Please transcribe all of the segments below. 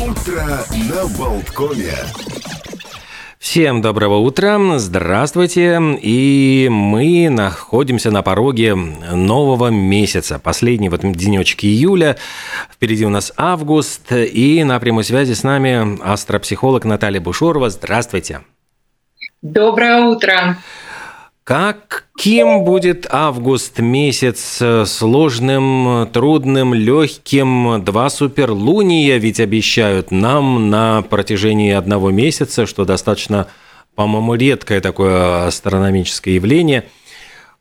Утро на Болткоме. Всем доброго утра, здравствуйте, и мы находимся на пороге нового месяца, последний вот денечек июля, впереди у нас август, и на прямой связи с нами астропсихолог Наталья Бушорова, здравствуйте. Доброе утро. Каким будет август месяц сложным, трудным, легким? Два суперлуния ведь обещают нам на протяжении одного месяца, что достаточно, по-моему, редкое такое астрономическое явление.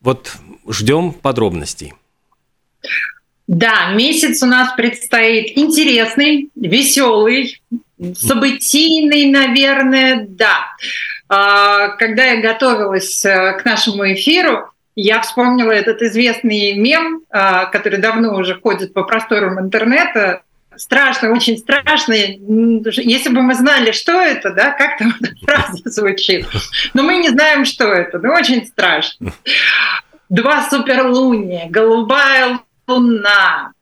Вот ждем подробностей. Да, месяц у нас предстоит интересный, веселый, событийный, наверное, да. А, когда я готовилась э, к нашему эфиру, я вспомнила этот известный мем, а, который давно уже ходит по просторам интернета. Страшно, очень страшно. Если бы мы знали, что это, да, как там эта фраза звучит. Но мы не знаем, что это. Но очень страшно. Два суперлуния, голубая луна,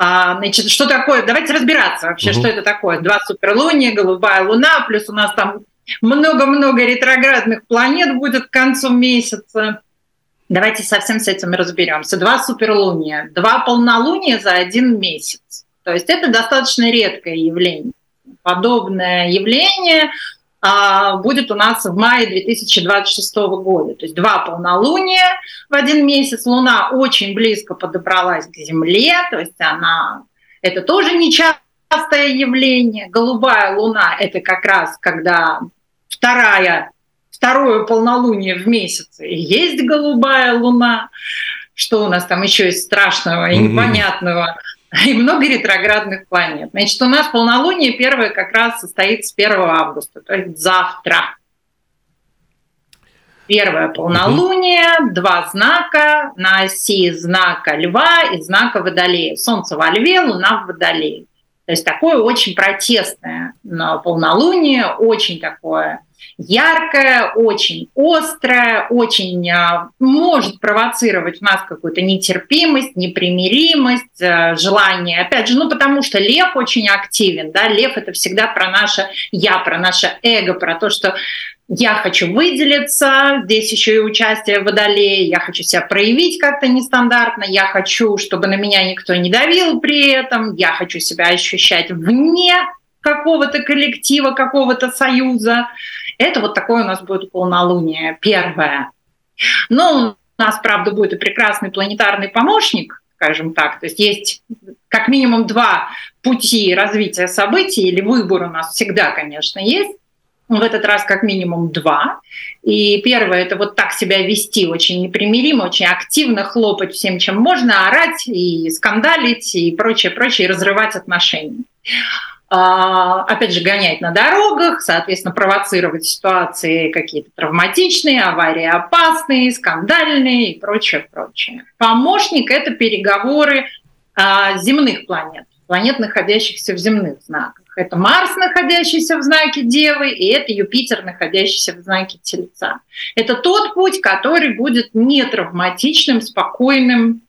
а, значит, что такое? Давайте разбираться вообще, угу. что это такое. Два суперлуния, голубая луна, плюс у нас там много-много ретроградных планет будет к концу месяца. Давайте совсем с этим разберемся. Два суперлуния, два полнолуния за один месяц. То есть это достаточно редкое явление. Подобное явление а, будет у нас в мае 2026 года. То есть два полнолуния в один месяц. Луна очень близко подобралась к Земле, то есть она это тоже не частое явление. Голубая луна – это как раз когда вторая, второе полнолуние в месяце, и есть голубая луна. Что у нас там еще есть страшного и непонятного? И много ретроградных планет. Значит, у нас полнолуние первое как раз состоится 1 августа, то есть завтра. Первое полнолуние, угу. два знака на оси знака Льва и знака Водолея. Солнце во Льве, Луна в Водолее. То есть такое очень протестное полнолуние, очень такое яркое, очень острое, очень а, может провоцировать в нас какую-то нетерпимость, непримиримость, а, желание. Опять же, ну потому что лев очень активен, да, лев это всегда про наше я, про наше эго, про то, что я хочу выделиться, здесь еще и участие в водолее, я хочу себя проявить как-то нестандартно, я хочу, чтобы на меня никто не давил при этом, я хочу себя ощущать вне какого-то коллектива, какого-то союза. Это вот такое у нас будет полнолуние первое. Но у нас, правда, будет и прекрасный планетарный помощник, скажем так. То есть есть как минимум два пути развития событий, или выбор у нас всегда, конечно, есть. В этот раз как минимум два. И первое – это вот так себя вести очень непримиримо, очень активно хлопать всем, чем можно, орать и скандалить и прочее, прочее, и разрывать отношения. А, опять же, гонять на дорогах, соответственно, провоцировать ситуации какие-то травматичные, аварии опасные, скандальные и прочее, прочее. Помощник – это переговоры а, земных планет, планет, находящихся в земных знаках. Это Марс, находящийся в знаке Девы, и это Юпитер, находящийся в знаке Тельца. Это тот путь, который будет не травматичным, спокойным,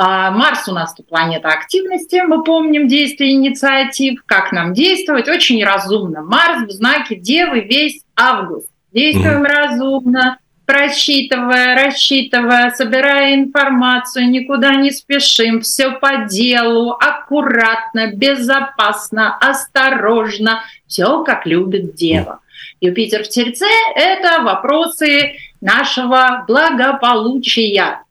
а Марс у нас это планета активности, мы помним действия инициатив, как нам действовать, очень разумно. Марс в знаке Девы весь август. Действуем mm-hmm. разумно, просчитывая, рассчитывая, собирая информацию, никуда не спешим, все по делу, аккуратно, безопасно, осторожно, все как любит Дева. Юпитер в Тельце – это вопросы нашего благополучия,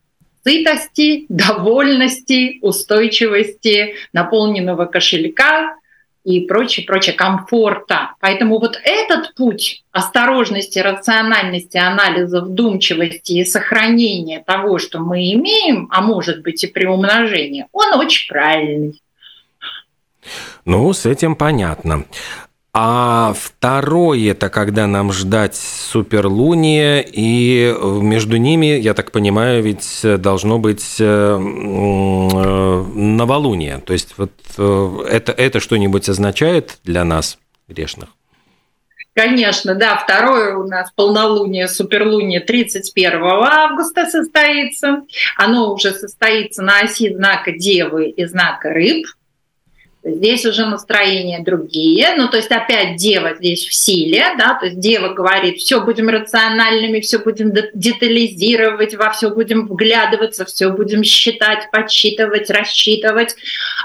сытости, довольности, устойчивости, наполненного кошелька и прочее, прочее, комфорта. Поэтому вот этот путь осторожности, рациональности, анализа, вдумчивости и сохранения того, что мы имеем, а может быть и приумножения, он очень правильный. Ну, с этим понятно. А второе – это когда нам ждать суперлуния, и между ними, я так понимаю, ведь должно быть э, э, новолуние. То есть вот э, это, это что-нибудь означает для нас, грешных? Конечно, да. Второе у нас полнолуние, суперлуние 31 августа состоится. Оно уже состоится на оси знака Девы и знака Рыб – Здесь уже настроения другие, ну то есть опять дева здесь в силе, да, то есть дева говорит, все будем рациональными, все будем детализировать, во все будем вглядываться, все будем считать, подсчитывать, рассчитывать,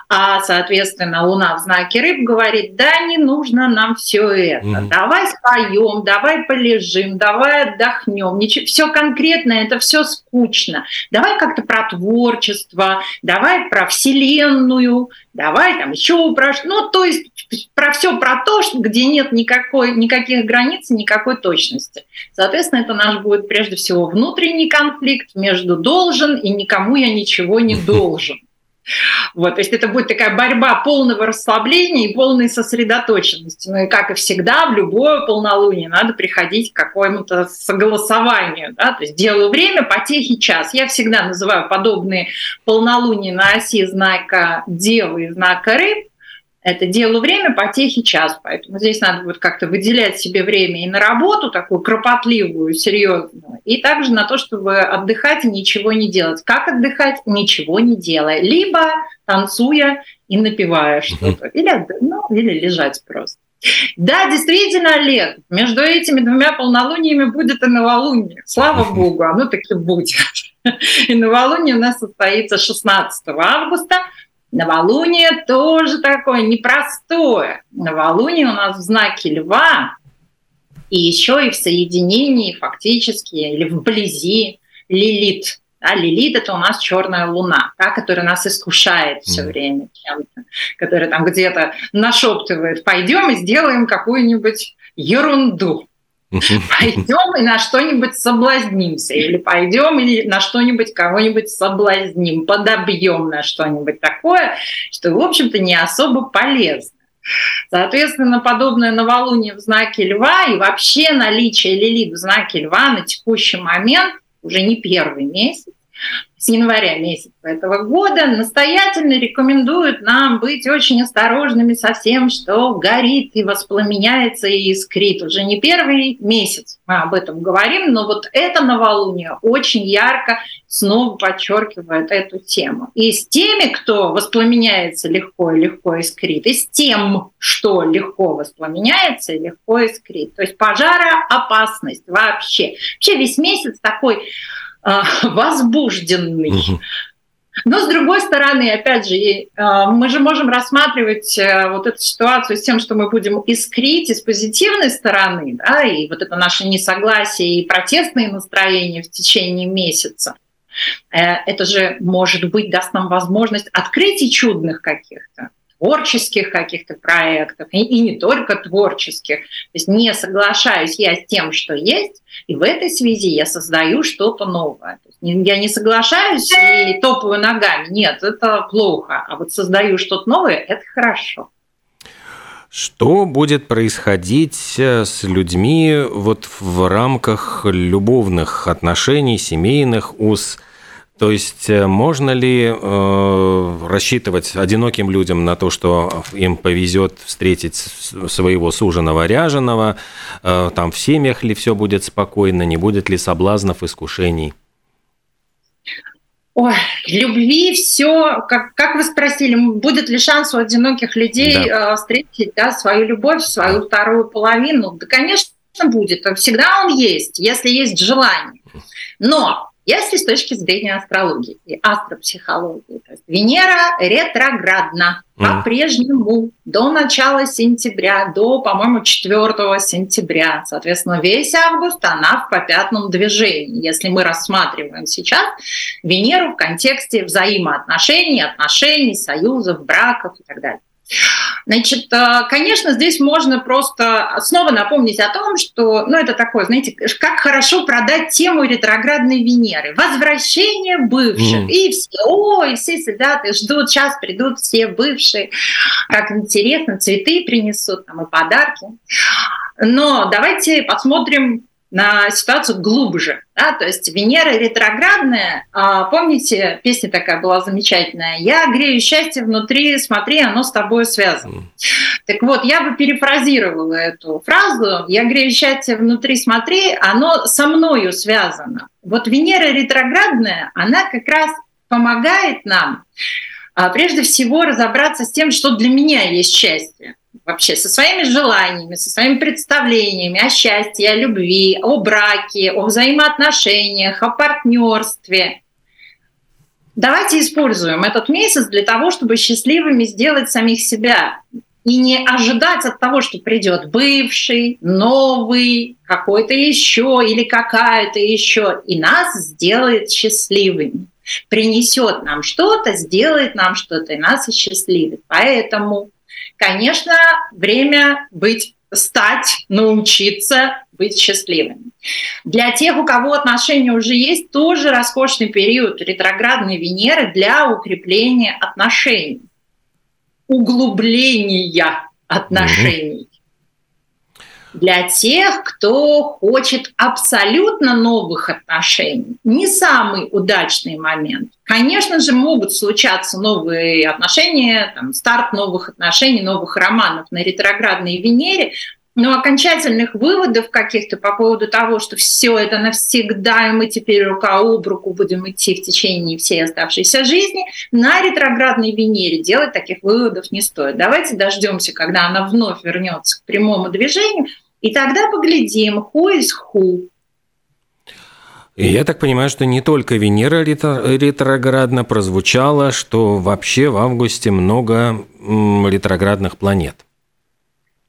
а соответственно луна в знаке рыб говорит, да, не нужно нам все это, mm-hmm. давай споем, давай полежим, давай отдохнем, ничего, все конкретно, это все скучно, давай как-то про творчество, давай про вселенную, давай там еще про... Ну, то есть про все про то, где нет никакой, никаких границ, никакой точности. Соответственно, это наш будет прежде всего внутренний конфликт между должен и никому я ничего не должен. Вот, то есть это будет такая борьба полного расслабления и полной сосредоточенности. Ну и как и всегда, в любое полнолуние надо приходить к какому-то согласованию. Да? То есть делаю время, потехи час. Я всегда называю подобные полнолуния на оси знака Девы и знака Рыб это делу время, потехи час. Поэтому здесь надо будет как-то выделять себе время и на работу, такую кропотливую, серьезную, и также на то, чтобы отдыхать и ничего не делать. Как отдыхать? Ничего не делая. Либо танцуя и напивая что-то. Или, ну, или лежать просто. Да, действительно, Олег, между этими двумя полнолуниями будет и новолуние. Слава богу, оно таки будет. И новолуние у нас состоится 16 августа – Новолуние тоже такое непростое. Новолуние у нас в знаке льва, и еще и в соединении фактически, или вблизи Лилит. Да, Лилит это у нас черная луна, та, которая нас искушает все время чем-то, которая там где-то нашептывает, пойдем и сделаем какую-нибудь ерунду. Пойдем и на что-нибудь соблазнимся, или пойдем и на что-нибудь кого-нибудь соблазним, подобьем на что-нибудь такое, что, в общем-то, не особо полезно. Соответственно, подобное новолуние в знаке льва и вообще наличие лилит в знаке льва на текущий момент уже не первый месяц, с января месяца этого года настоятельно рекомендуют нам быть очень осторожными со всем, что горит и воспламеняется и искрит. Уже не первый месяц мы об этом говорим, но вот это новолуние очень ярко снова подчеркивает эту тему. И с теми, кто воспламеняется легко и легко искрит, и с тем, что легко воспламеняется и легко искрит. То есть пожара опасность вообще. Вообще весь месяц такой а, возбужденный. Но с другой стороны, опять же, а, мы же можем рассматривать э, вот эту ситуацию с тем, что мы будем искрить из позитивной стороны, да, и вот это наше несогласие и протестные настроения в течение месяца. Э, это же, может быть, даст нам возможность открытий чудных каких-то творческих каких-то проектов, и, и не только творческих. То есть не соглашаюсь я с тем, что есть, и в этой связи я создаю что-то новое. То есть я не соглашаюсь и топаю ногами. Нет, это плохо. А вот создаю что-то новое, это хорошо. Что будет происходить э, с людьми вот в рамках любовных отношений, семейных уз? То есть э, можно ли э, рассчитывать одиноким людям на то, что им повезет встретить своего суженого ряженого? Э, там в семьях ли все будет спокойно, не будет ли соблазнов, искушений? Ой, любви все, как, как вы спросили, будет ли шанс у одиноких людей да. э, встретить да, свою любовь, свою вторую половину? Да, конечно, будет. Всегда он есть, если есть желание. Но если с точки зрения астрологии и астропсихологии, то есть Венера ретроградна mm. по-прежнему до начала сентября, до, по-моему, 4 сентября. Соответственно, весь август она в попятном движении. Если мы рассматриваем сейчас Венеру в контексте взаимоотношений, отношений, союзов, браков и так далее. Значит, э, конечно, здесь можно просто снова напомнить о том, что, ну, это такое, знаете, как хорошо продать тему ретроградной Венеры. Возвращение бывших. Mm. И все, ой, все сидят и ждут, сейчас придут все бывшие. Как интересно, цветы принесут, там, и подарки. Но давайте посмотрим на ситуацию глубже. Да? То есть Венера ретроградная, а, помните, песня такая была замечательная, «Я грею счастье внутри, смотри, оно с тобой связано». Mm. Так вот, я бы перефразировала эту фразу «Я грею счастье внутри, смотри, оно со мною связано». Вот Венера ретроградная, она как раз помогает нам А прежде всего разобраться с тем, что для меня есть счастье. Вообще со своими желаниями, со своими представлениями о счастье, о любви, о браке, о взаимоотношениях, о партнерстве. Давайте используем этот месяц для того, чтобы счастливыми сделать самих себя и не ожидать от того, что придет бывший, новый, какой-то еще или какая-то еще, и нас сделает счастливыми. Принесет нам что-то, сделает нам что-то, и нас осчастливит. Поэтому, конечно, время быть, стать, научиться быть счастливыми. Для тех, у кого отношения уже есть, тоже роскошный период ретроградной Венеры для укрепления отношений углубления отношений. Для тех, кто хочет абсолютно новых отношений, не самый удачный момент. Конечно же, могут случаться новые отношения, там, старт новых отношений, новых романов на ретроградной Венере, но окончательных выводов каких-то по поводу того, что все это навсегда, и мы теперь рука об руку будем идти в течение всей оставшейся жизни, на ретроградной Венере делать таких выводов не стоит. Давайте дождемся, когда она вновь вернется к прямому движению, и тогда поглядим, who is who. Я так понимаю, что не только Венера ретроградно прозвучала, что вообще в августе много ретроградных планет.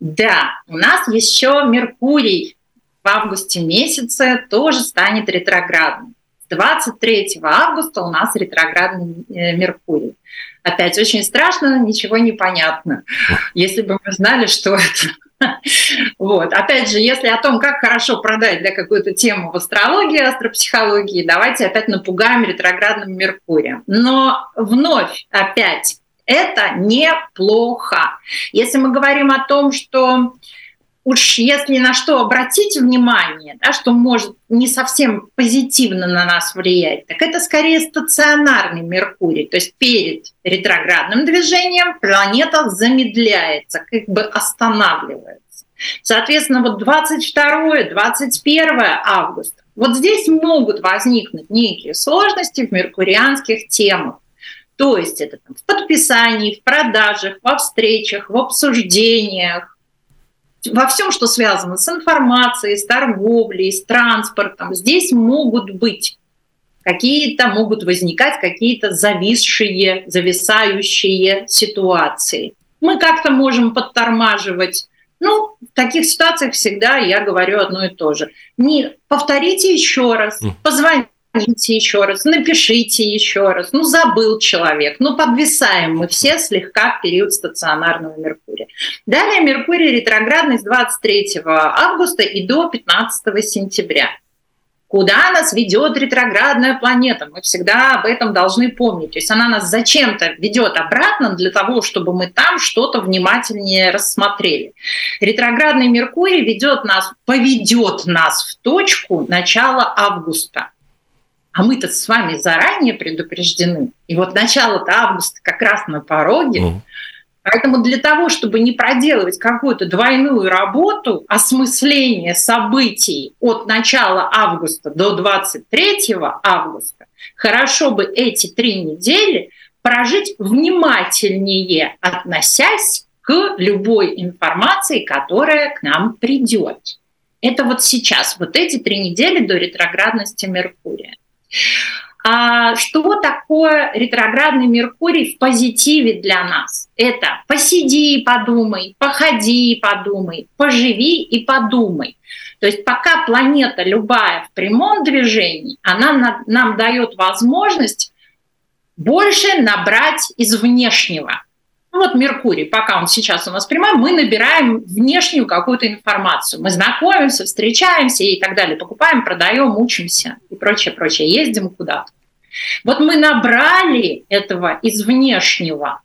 Да, у нас еще Меркурий в августе месяце тоже станет ретроградным. 23 августа у нас ретроградный э, Меркурий. Опять очень страшно, ничего не понятно. Если бы мы знали, что это. Вот. Опять же, если о том, как хорошо продать да, какую-то тему в астрологии, астропсихологии, давайте опять напугаем ретроградным Меркурием. Но вновь опять это неплохо. Если мы говорим о том, что уж если на что обратить внимание, да, что может не совсем позитивно на нас влиять, так это скорее стационарный Меркурий. То есть перед ретроградным движением планета замедляется, как бы останавливается. Соответственно, вот 22-21 августа, вот здесь могут возникнуть некие сложности в меркурианских темах. То есть это там, в подписании, в продажах, во встречах, в обсуждениях, во всем, что связано с информацией, с торговлей, с транспортом. Здесь могут быть какие-то, могут возникать какие-то зависшие, зависающие ситуации. Мы как-то можем подтормаживать ну, в таких ситуациях всегда я говорю одно и то же. Не повторите еще раз, позвоните Позвоните еще раз, напишите еще раз. Ну, забыл человек. Ну, подвисаем мы все слегка в период стационарного Меркурия. Далее Меркурий ретроградный с 23 августа и до 15 сентября. Куда нас ведет ретроградная планета? Мы всегда об этом должны помнить. То есть она нас зачем-то ведет обратно для того, чтобы мы там что-то внимательнее рассмотрели. Ретроградный Меркурий ведет нас, поведет нас в точку начала августа. А мы-то с вами заранее предупреждены. И вот начало-то августа как раз на пороге. Mm. Поэтому для того, чтобы не проделывать какую-то двойную работу осмысления событий от начала августа до 23 августа, хорошо бы эти три недели прожить внимательнее, относясь к любой информации, которая к нам придет. Это вот сейчас, вот эти три недели до ретроградности Меркурия. А что такое ретроградный Меркурий в позитиве для нас? Это посиди и подумай, походи и подумай, поживи и подумай. То есть пока планета любая в прямом движении, она нам дает возможность больше набрать из внешнего. Ну вот Меркурий, пока он сейчас у нас прямой, мы набираем внешнюю какую-то информацию. Мы знакомимся, встречаемся и так далее, покупаем, продаем, учимся и прочее, прочее, ездим куда-то. Вот мы набрали этого из внешнего,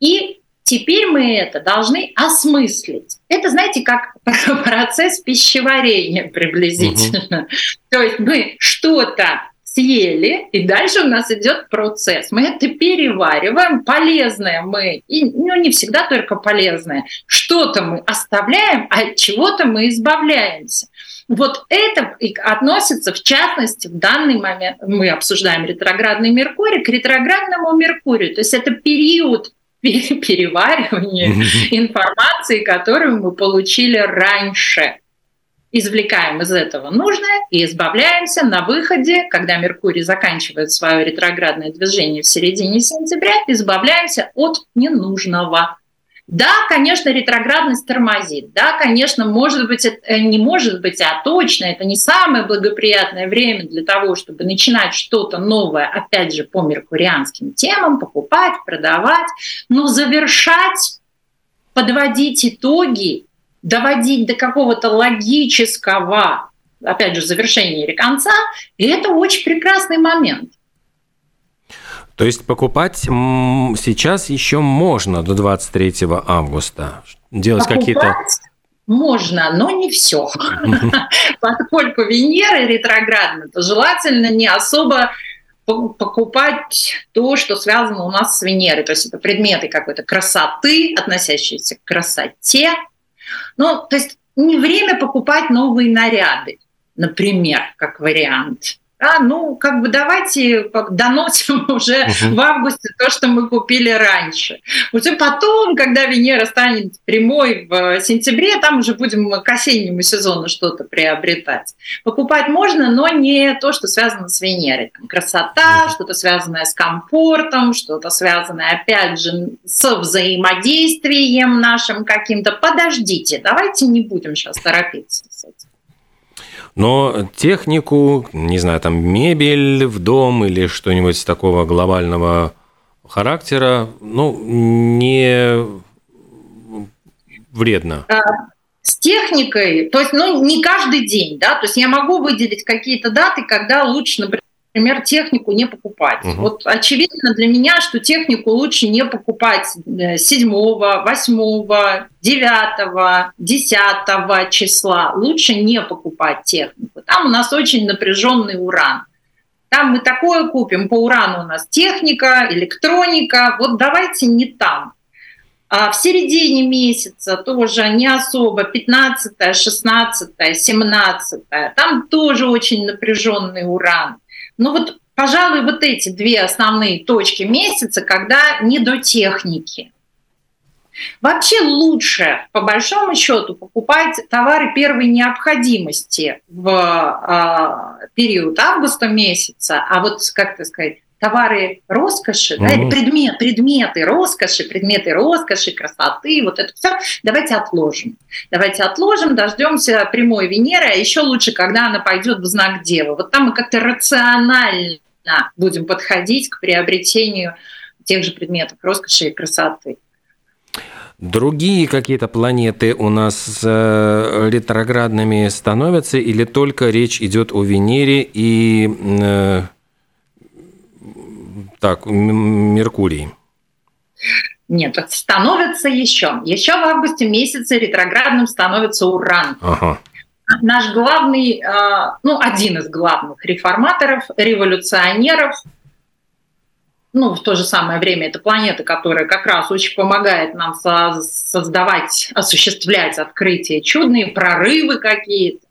и теперь мы это должны осмыслить. Это, знаете, как процесс пищеварения приблизительно. Угу. То есть мы что-то съели, и дальше у нас идет процесс. Мы это перевариваем, полезное мы, и, ну не всегда только полезное, что-то мы оставляем, а от чего-то мы избавляемся. Вот это относится, в частности, в данный момент, мы обсуждаем ретроградный Меркурий, к ретроградному Меркурию. То есть это период переваривания информации, которую мы получили раньше извлекаем из этого нужное и избавляемся на выходе, когда Меркурий заканчивает свое ретроградное движение в середине сентября, избавляемся от ненужного. Да, конечно, ретроградность тормозит. Да, конечно, может быть, это не может быть, а точно, это не самое благоприятное время для того, чтобы начинать что-то новое, опять же, по меркурианским темам, покупать, продавать, но завершать, подводить итоги доводить до какого-то логического, опять же, завершения или конца, и это очень прекрасный момент. То есть покупать сейчас еще можно до 23 августа? Делать какие-то... Можно, но не все. Поскольку Венера ретроградна, то желательно не особо покупать то, что связано у нас с Венерой. То есть это предметы какой-то красоты, относящиеся к красоте, ну, то есть не время покупать новые наряды, например, как вариант. А, ну, как бы давайте доносим уже uh-huh. в августе то, что мы купили раньше. Уже потом, когда Венера станет прямой в сентябре, там уже будем к осеннему сезону что-то приобретать. Покупать можно, но не то, что связано с Венерой. Там красота, uh-huh. что-то связанное с комфортом, что-то связанное, опять же, с взаимодействием нашим каким-то. Подождите, давайте не будем сейчас торопиться с этим. Но технику, не знаю, там мебель в дом или что-нибудь такого глобального характера, ну, не вредно. А, с техникой, то есть, ну, не каждый день, да, то есть я могу выделить какие-то даты, когда лучше, например, например, технику не покупать. Угу. Вот очевидно для меня, что технику лучше не покупать 7, 8, 9, 10 числа. Лучше не покупать технику. Там у нас очень напряженный уран. Там мы такое купим, по урану у нас техника, электроника. Вот давайте не там. А в середине месяца тоже не особо, 15, 16, 17, там тоже очень напряженный уран. Ну вот, пожалуй, вот эти две основные точки месяца, когда не до техники. Вообще лучше, по большому счету, покупать товары первой необходимости в э, период августа месяца, а вот, как это сказать, товары роскоши, mm-hmm. да, или предмет, предметы роскоши, предметы роскоши, красоты, вот это все, давайте отложим. Давайте отложим, дождемся прямой Венеры, а еще лучше, когда она пойдет в знак Девы. Вот там мы как-то рационально будем подходить к приобретению тех же предметов роскоши и красоты. Другие какие-то планеты у нас э, ретроградными становятся или только речь идет о Венере и э, так, Меркурий. Нет, становится еще. Еще в августе месяце ретроградным становится Уран. Ага. Наш главный, а, ну, один из главных реформаторов, революционеров, ну, в то же самое время это планета, которая как раз очень помогает нам создавать, осуществлять открытия чудные, прорывы какие-то,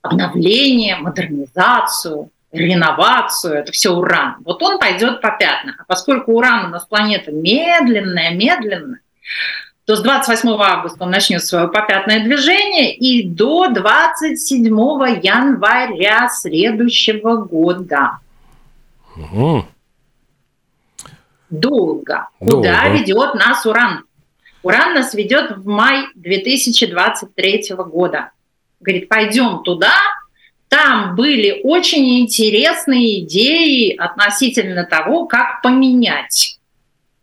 обновление, модернизацию реновацию, это все уран. Вот он пойдет по пятна. А поскольку уран у нас планета медленная, медленная, то с 28 августа он начнет свое попятное движение и до 27 января следующего года. Угу. Долго. Долго. Куда ведет нас Уран? Уран нас ведет в май 2023 года. Говорит, пойдем туда, там были очень интересные идеи относительно того, как поменять.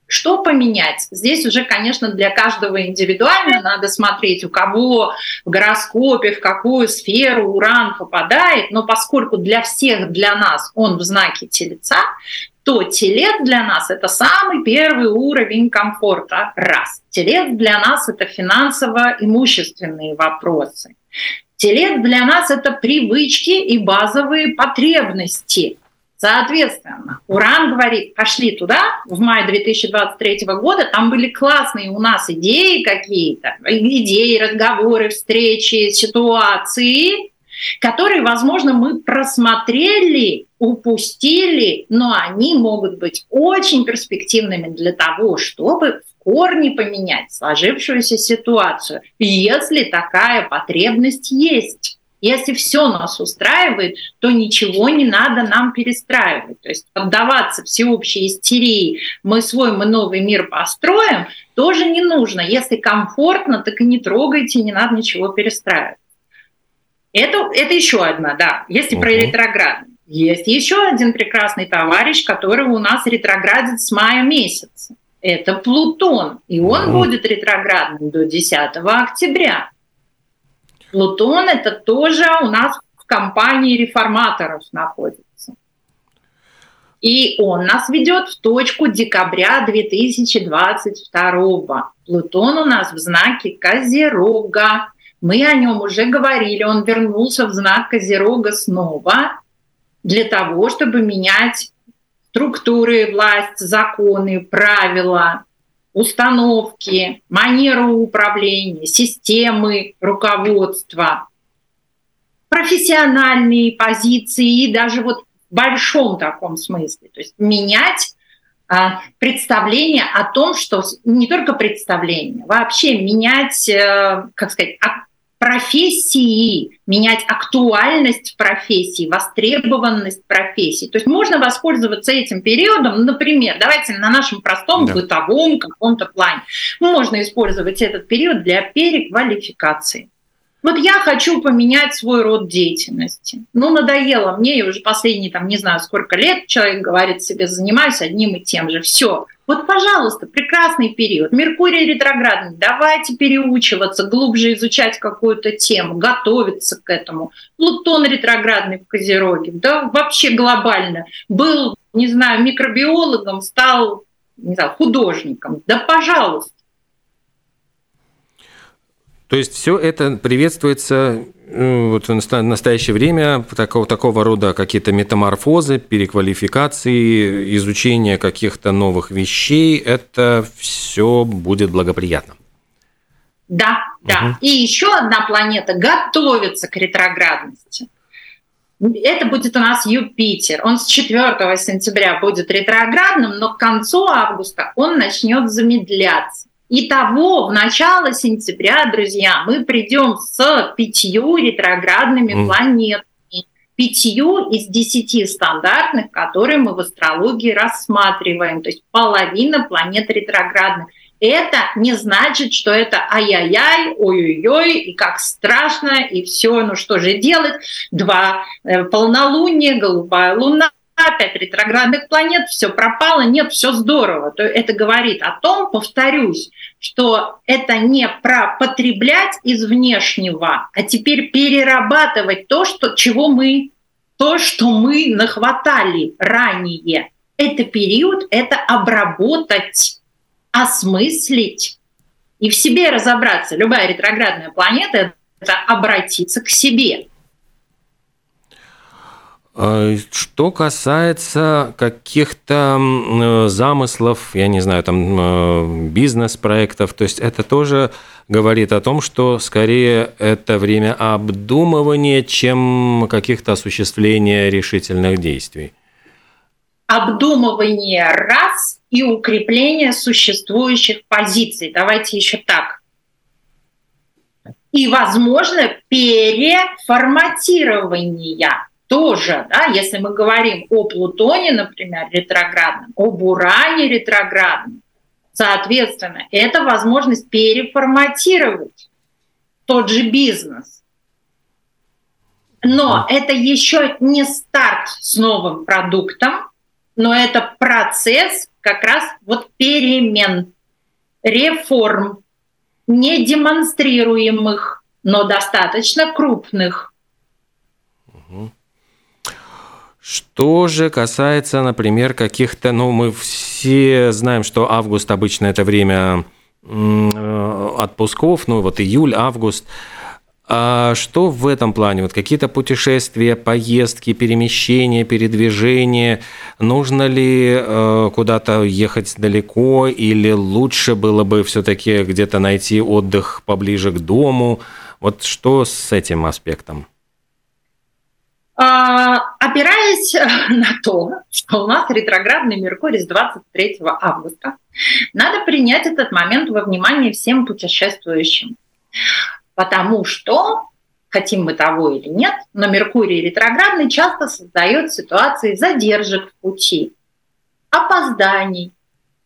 Что поменять? Здесь уже, конечно, для каждого индивидуально надо смотреть, у кого в гороскопе, в какую сферу уран попадает, но поскольку для всех, для нас он в знаке телеца, то телец для нас это самый первый уровень комфорта. Раз. Телец для нас это финансово-имущественные вопросы. Телец для нас это привычки и базовые потребности. Соответственно, Уран говорит, пошли туда, в мае 2023 года, там были классные у нас идеи какие-то, идеи, разговоры, встречи, ситуации, которые, возможно, мы просмотрели, упустили, но они могут быть очень перспективными для того, чтобы в корне поменять сложившуюся ситуацию, если такая потребность есть. Если все нас устраивает, то ничего не надо нам перестраивать. То есть поддаваться всеобщей истерии, мы свой, мы новый мир построим, тоже не нужно. Если комфортно, так и не трогайте, не надо ничего перестраивать. Это, это еще одна, да. Если uh-huh. про ретроград. Есть еще один прекрасный товарищ, который у нас ретроградит с мая месяца. Это Плутон. И он uh-huh. будет ретроградным до 10 октября. Плутон это тоже у нас в компании реформаторов находится. И он нас ведет в точку декабря 2022. Плутон у нас в знаке Козерога. Мы о нем уже говорили, он вернулся в знак Козерога снова для того, чтобы менять структуры, власть, законы, правила, установки, манеру управления, системы руководства, профессиональные позиции и даже вот в большом таком смысле. То есть менять а, представление о том, что не только представление, вообще менять, э, как сказать, профессии, менять актуальность профессии, востребованность профессии. То есть можно воспользоваться этим периодом, например, давайте на нашем простом да. бытовом каком-то плане. Можно использовать этот период для переквалификации. Вот я хочу поменять свой род деятельности. Ну, надоело мне, я уже последние, там, не знаю, сколько лет человек говорит себе, занимаюсь одним и тем же. Все. Вот, пожалуйста, прекрасный период. Меркурий ретроградный. Давайте переучиваться, глубже изучать какую-то тему, готовиться к этому. Плутон ретроградный в Козероге. Да вообще глобально. Был, не знаю, микробиологом, стал, не знаю, художником. Да, пожалуйста. То есть все это приветствуется вот в настоящее время такого, такого рода какие-то метаморфозы, переквалификации, изучение каких-то новых вещей, это все будет благоприятно. Да, да. Угу. И еще одна планета готовится к ретроградности. Это будет у нас Юпитер. Он с 4 сентября будет ретроградным, но к концу августа он начнет замедляться. Итого, в начало сентября, друзья, мы придем с пятью ретроградными mm. планетами, пятью из десяти стандартных, которые мы в астрологии рассматриваем, то есть половина планет ретроградных. Это не значит, что это ай-яй-яй, ой-ой-ой, и как страшно, и все, ну что же делать? Два э, полнолуния, голубая луна, опять ретроградных планет, все пропало, нет, все здорово. То это говорит о том, повторюсь, что это не про потреблять из внешнего, а теперь перерабатывать то, что, чего мы, то, что мы нахватали ранее. Это период, это обработать, осмыслить и в себе разобраться. Любая ретроградная планета – это обратиться к себе – что касается каких-то э, замыслов, я не знаю, там э, бизнес-проектов, то есть это тоже говорит о том, что скорее это время обдумывания, чем каких-то осуществления решительных действий. Обдумывание раз и укрепление существующих позиций. Давайте еще так. И, возможно, переформатирование тоже, да, если мы говорим о Плутоне, например, ретроградном, об Уране ретроградном, соответственно, это возможность переформатировать тот же бизнес. Но это еще не старт с новым продуктом, но это процесс как раз вот перемен, реформ, не демонстрируемых, но достаточно крупных. Что же касается, например, каких-то, ну, мы все знаем, что август обычно это время э, отпусков, ну, вот июль, август. А что в этом плане? Вот какие-то путешествия, поездки, перемещения, передвижения? Нужно ли э, куда-то ехать далеко или лучше было бы все-таки где-то найти отдых поближе к дому? Вот что с этим аспектом? А, опираясь на то, что у нас ретроградный Меркурий с 23 августа, надо принять этот момент во внимание всем путешествующим. Потому что, хотим мы того или нет, но Меркурий ретроградный часто создает ситуации задержек в пути, опозданий,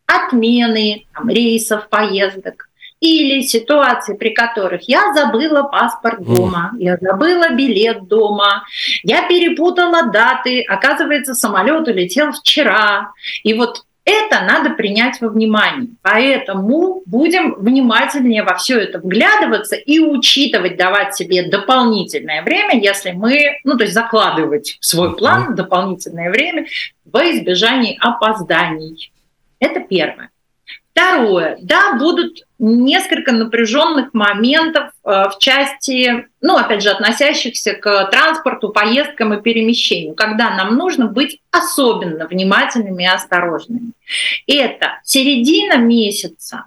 отмены там, рейсов, поездок или ситуации, при которых я забыла паспорт дома, я забыла билет дома, я перепутала даты, оказывается, самолет улетел вчера. И вот это надо принять во внимание. Поэтому будем внимательнее во все это вглядываться и учитывать, давать себе дополнительное время, если мы, ну то есть закладывать в свой план дополнительное время во избежании опозданий. Это первое. Второе, да, будут несколько напряженных моментов э, в части, ну, опять же, относящихся к транспорту, поездкам и перемещению, когда нам нужно быть особенно внимательными и осторожными. Это середина месяца,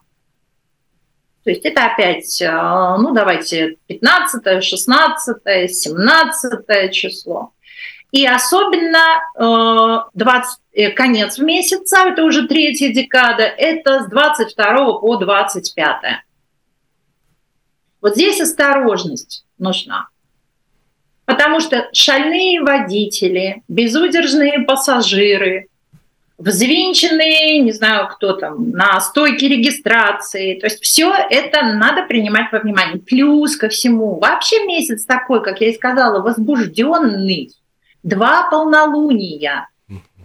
то есть это опять, э, ну, давайте, 15, 16, 17 число. И особенно 20, э, э, конец месяца, это уже третья декада, это с 22 по 25. Вот здесь осторожность нужна. Потому что шальные водители, безудержные пассажиры, взвинченные, не знаю, кто там, на стойке регистрации. То есть все это надо принимать во внимание. Плюс ко всему, вообще месяц такой, как я и сказала, возбужденный, два полнолуния.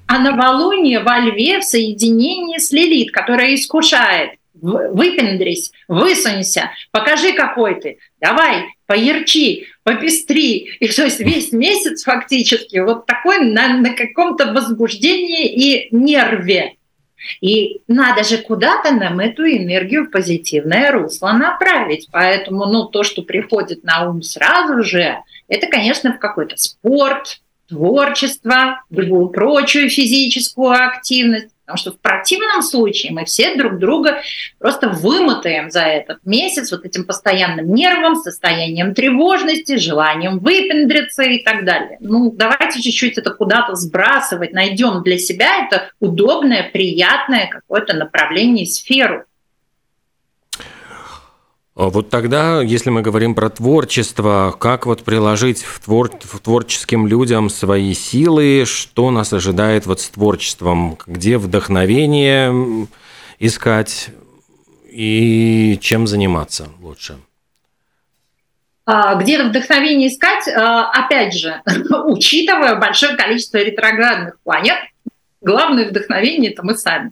А новолуние во льве в соединении с Лилит, которая искушает. Выпендрись, высунься, покажи какой ты, давай, поярчи, попестри. И то есть весь месяц фактически вот такой на, на каком-то возбуждении и нерве. И надо же куда-то нам эту энергию в позитивное русло направить. Поэтому ну, то, что приходит на ум сразу же, это, конечно, в какой-то спорт, творчество, любую прочую физическую активность. Потому что в противном случае мы все друг друга просто вымотаем за этот месяц вот этим постоянным нервом, состоянием тревожности, желанием выпендриться и так далее. Ну, давайте чуть-чуть это куда-то сбрасывать, найдем для себя это удобное, приятное какое-то направление, сферу. А вот тогда, если мы говорим про творчество, как вот приложить в, твор в творческим людям свои силы, что нас ожидает вот с творчеством, где вдохновение искать и чем заниматься лучше? А, где вдохновение искать, а, опять же, учитывая большое количество ретроградных планет, главное вдохновение – это мы сами.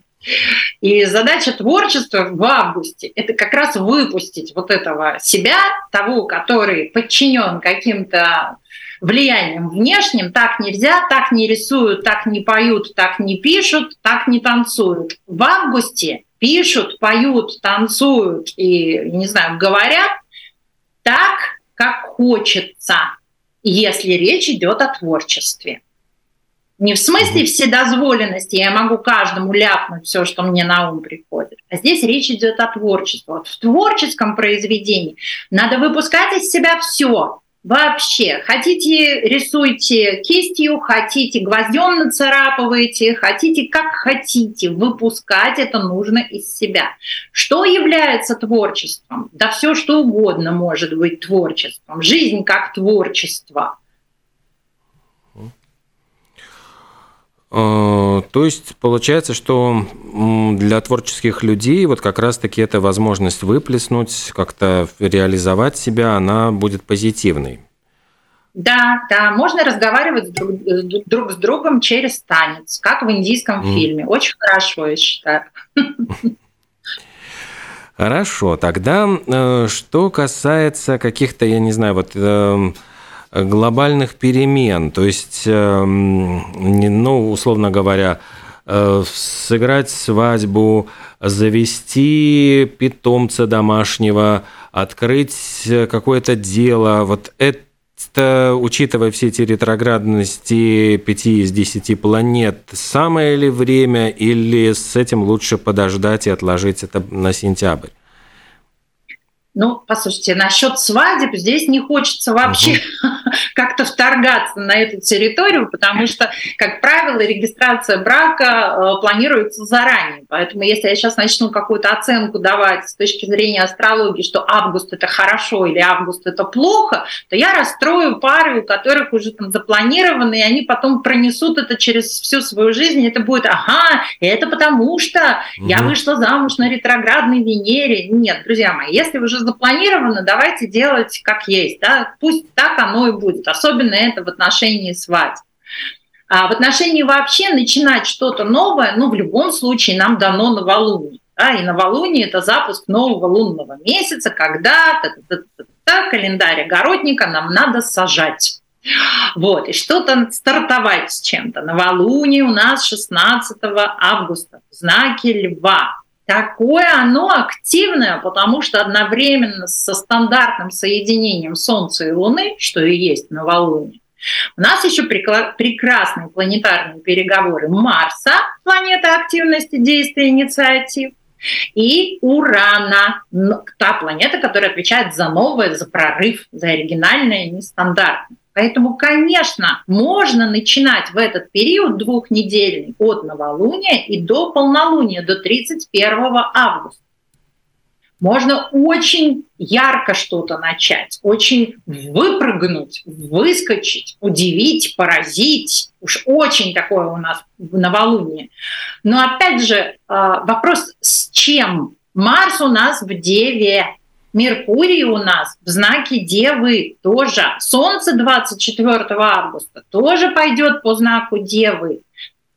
И задача творчества в августе – это как раз выпустить вот этого себя, того, который подчинен каким-то влиянием внешним, так нельзя, так не рисуют, так не поют, так не пишут, так не танцуют. В августе пишут, поют, танцуют и, не знаю, говорят так, как хочется, если речь идет о творчестве. Не в смысле вседозволенности, я могу каждому ляпнуть все, что мне на ум приходит. А здесь речь идет о творчестве. Вот в творческом произведении надо выпускать из себя все. Вообще, хотите рисуйте кистью, хотите гвоздем нацарапываете, хотите как хотите, выпускать это нужно из себя. Что является творчеством? Да все что угодно может быть творчеством. Жизнь как творчество. То есть получается, что для творческих людей вот как раз-таки эта возможность выплеснуть, как-то реализовать себя, она будет позитивной. Да, да, можно разговаривать друг, друг с другом через танец, как в индийском mm. фильме. Очень хорошо, я считаю. Хорошо, тогда э, что касается каких-то, я не знаю, вот эм, глобальных перемен. То есть, эм, ну, условно говоря, э, сыграть свадьбу, завести питомца домашнего, открыть какое-то дело. Вот это, учитывая все эти ретроградности 5 из 10 планет, самое ли время или с этим лучше подождать и отложить это на сентябрь? Ну, послушайте, насчет свадеб здесь не хочется вообще uh-huh. Как-то вторгаться на эту территорию, потому что, как правило, регистрация брака э, планируется заранее. Поэтому если я сейчас начну какую-то оценку давать с точки зрения астрологии, что август это хорошо или август это плохо, то я расстрою пары, у которых уже там запланированы, и они потом пронесут это через всю свою жизнь, это будет, ага, это потому что uh-huh. я вышла замуж на ретроградной Венере. Нет, друзья мои, если уже запланировано, давайте делать как есть. Да? Пусть так оно и будет. Особенно это в отношении свадьб. А в отношении вообще начинать что-то новое, ну, в любом случае нам дано новолуние. Да? И новолуние – это запуск нового лунного месяца, когда календарь огородника нам надо сажать. Вот, и что-то стартовать с чем-то. Новолуние у нас 16 августа в знаке Льва. Такое оно активное, потому что одновременно со стандартным соединением Солнца и Луны, что и есть новолуние, у нас еще прекрасные планетарные переговоры Марса, планета активности, действия, инициатив, и Урана, та планета, которая отвечает за новое, за прорыв, за оригинальное, нестандартное. Поэтому, конечно, можно начинать в этот период двухнедельный от новолуния и до полнолуния, до 31 августа. Можно очень ярко что-то начать, очень выпрыгнуть, выскочить, удивить, поразить. Уж очень такое у нас новолуние. Но опять же, а, вопрос с чем? Марс у нас в Деве, Меркурий у нас в знаке Девы тоже. Солнце 24 августа тоже пойдет по знаку Девы.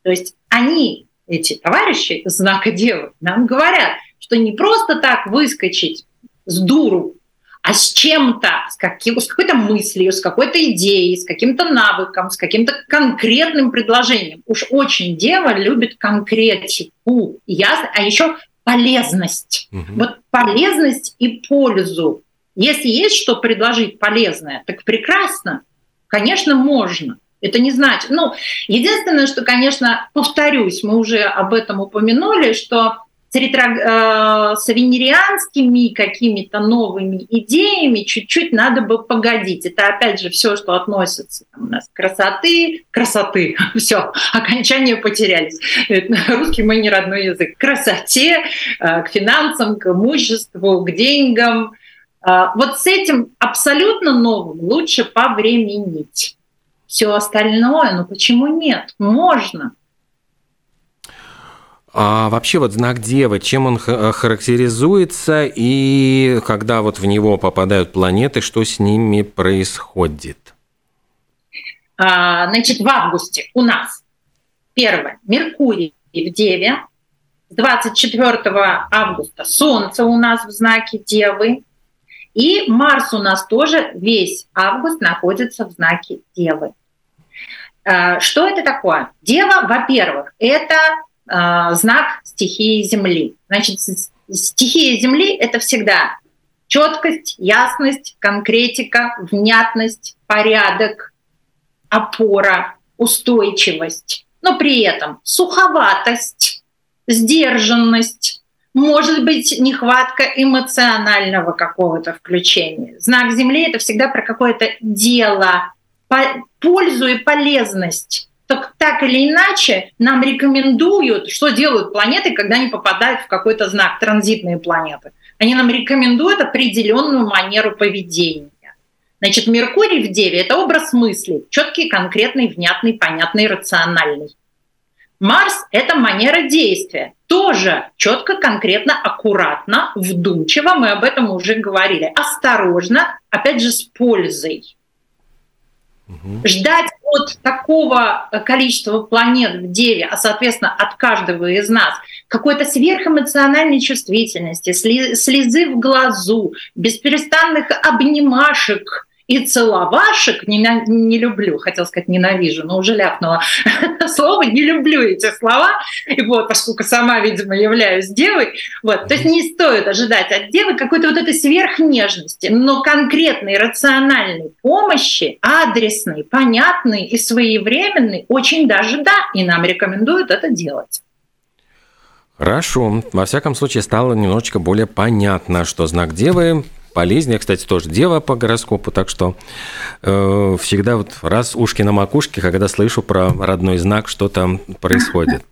То есть они, эти товарищи знака Девы, нам говорят, что не просто так выскочить с дуру, а с чем-то, с, каким, с какой-то мыслью, с какой-то идеей, с каким-то навыком, с каким-то конкретным предложением. Уж очень дева любит конкретику. Я, а еще полезность. Угу. Вот полезность и пользу. Если есть что предложить полезное, так прекрасно. Конечно, можно. Это не значит. Ну, единственное, что, конечно, повторюсь, мы уже об этом упомянули, что с, ретро, э, с венерианскими какими-то новыми идеями чуть-чуть надо бы погодить. Это опять же все, что относится там, у нас красоты, красоты, все, окончания потерялись. Русский мой не родной язык. К красоте, э, к финансам, к имуществу, к деньгам. Э, вот с этим абсолютно новым лучше повременить. Все остальное, ну почему нет? Можно. А вообще вот знак Девы, чем он э, характеризуется и когда вот в него попадают планеты, что с ними происходит? А, значит, в августе у нас первое Меркурий в Деве, с 24 августа Солнце у нас в знаке Девы, и Марс у нас тоже весь август находится в знаке Девы. А, что это такое? Дева, во-первых, это знак стихии Земли. Значит, стихия Земли — это всегда четкость, ясность, конкретика, внятность, порядок, опора, устойчивость, но при этом суховатость, сдержанность, может быть, нехватка эмоционального какого-то включения. Знак Земли — это всегда про какое-то дело, пользу и полезность так, так или иначе нам рекомендуют, что делают планеты, когда они попадают в какой-то знак, транзитные планеты. Они нам рекомендуют определенную манеру поведения. Значит, Меркурий в Деве – это образ мысли, четкий, конкретный, внятный, понятный, рациональный. Марс – это манера действия, тоже четко, конкретно, аккуратно, вдумчиво, мы об этом уже говорили, осторожно, опять же, с пользой. Угу. Ждать от такого количества планет в Деве, а соответственно от каждого из нас, какой-то сверхэмоциональной чувствительности, слезы в глазу, бесперестанных обнимашек и целовашек, не, не люблю, хотел сказать ненавижу, но уже ляпнула, слово, не люблю эти слова, и вот, поскольку сама, видимо, являюсь девой, вот, то есть не стоит ожидать от девы какой-то вот этой сверхнежности, но конкретной рациональной помощи, адресной, понятной и своевременной, очень даже да, и нам рекомендуют это делать. Хорошо. Во всяком случае, стало немножечко более понятно, что знак Девы полезнее. Кстати, тоже дева по гороскопу, так что э, всегда вот раз ушки на макушке, когда слышу про родной знак, что там происходит.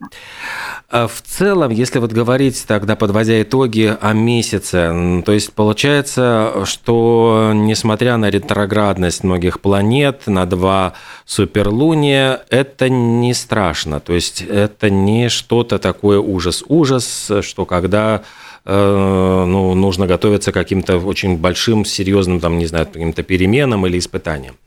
А в целом, если вот говорить тогда, подводя итоги о месяце, то есть получается, что несмотря на ретроградность многих планет, на два суперлуния, это не страшно. То есть это не что-то такое ужас-ужас, что когда ну, нужно готовиться к каким-то очень большим, серьезным, там, не знаю, каким-то переменам или испытаниям?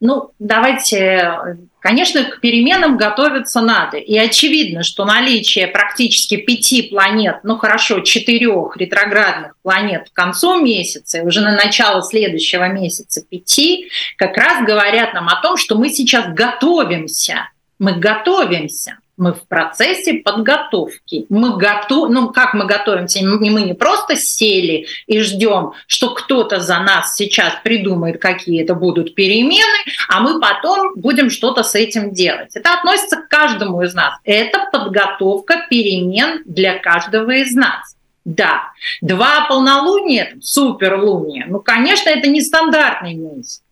Ну, давайте, конечно, к переменам готовиться надо. И очевидно, что наличие практически пяти планет, ну хорошо, четырех ретроградных планет к концу месяца, и уже на начало следующего месяца пяти, как раз говорят нам о том, что мы сейчас готовимся. Мы готовимся мы в процессе подготовки. Мы готов, ну как мы готовимся? Мы не просто сели и ждем, что кто-то за нас сейчас придумает, какие это будут перемены, а мы потом будем что-то с этим делать. Это относится к каждому из нас. Это подготовка перемен для каждого из нас. Да, два полнолуния, суперлуния, ну, конечно, это не стандартный месяц.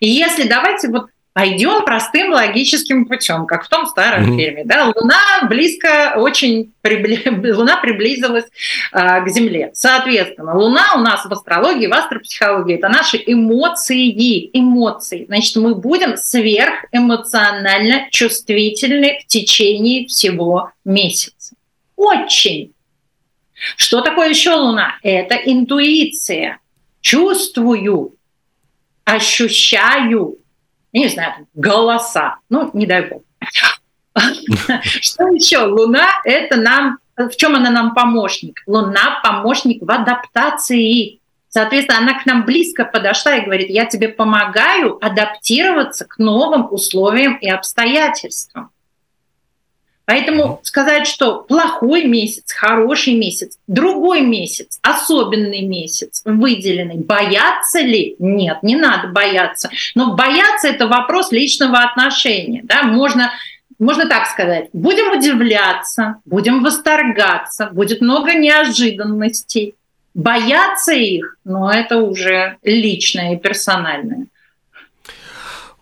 И если давайте вот пойдем простым логическим путем, как в том старом mm-hmm. фильме. Да? Луна близко очень прибли... Луна приблизилась э, к Земле. Соответственно, Луна у нас в астрологии, в астропсихологии это наши эмоции, эмоции. Значит, мы будем сверхэмоционально чувствительны в течение всего месяца. Очень. Что такое еще Луна? Это интуиция. Чувствую, ощущаю, не знаю, голоса. Ну, не дай бог. Что еще? Луна – это нам... В чем она нам помощник? Луна – помощник в адаптации. Соответственно, она к нам близко подошла и говорит, я тебе помогаю адаптироваться к новым условиям и обстоятельствам. Поэтому сказать, что плохой месяц, хороший месяц, другой месяц, особенный месяц, выделенный, бояться ли? Нет, не надо бояться. Но бояться – это вопрос личного отношения. Да? Можно можно так сказать, будем удивляться, будем восторгаться, будет много неожиданностей. Бояться их, но это уже личное и персональное.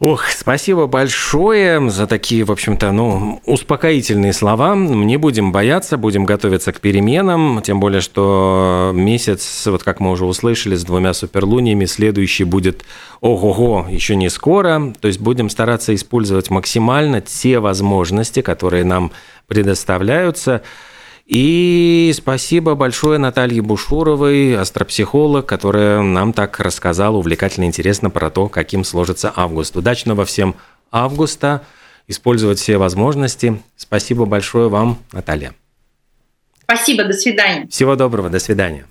Ох, спасибо большое за такие, в общем-то, ну, успокоительные слова. Не будем бояться, будем готовиться к переменам, тем более, что месяц, вот как мы уже услышали, с двумя суперлуниями, следующий будет ого-го, еще не скоро. То есть будем стараться использовать максимально те возможности, которые нам предоставляются. И спасибо большое Наталье Бушуровой, астропсихолог, которая нам так рассказала увлекательно интересно про то, каким сложится август. Удачного всем августа, использовать все возможности. Спасибо большое вам, Наталья. Спасибо, до свидания. Всего доброго, до свидания.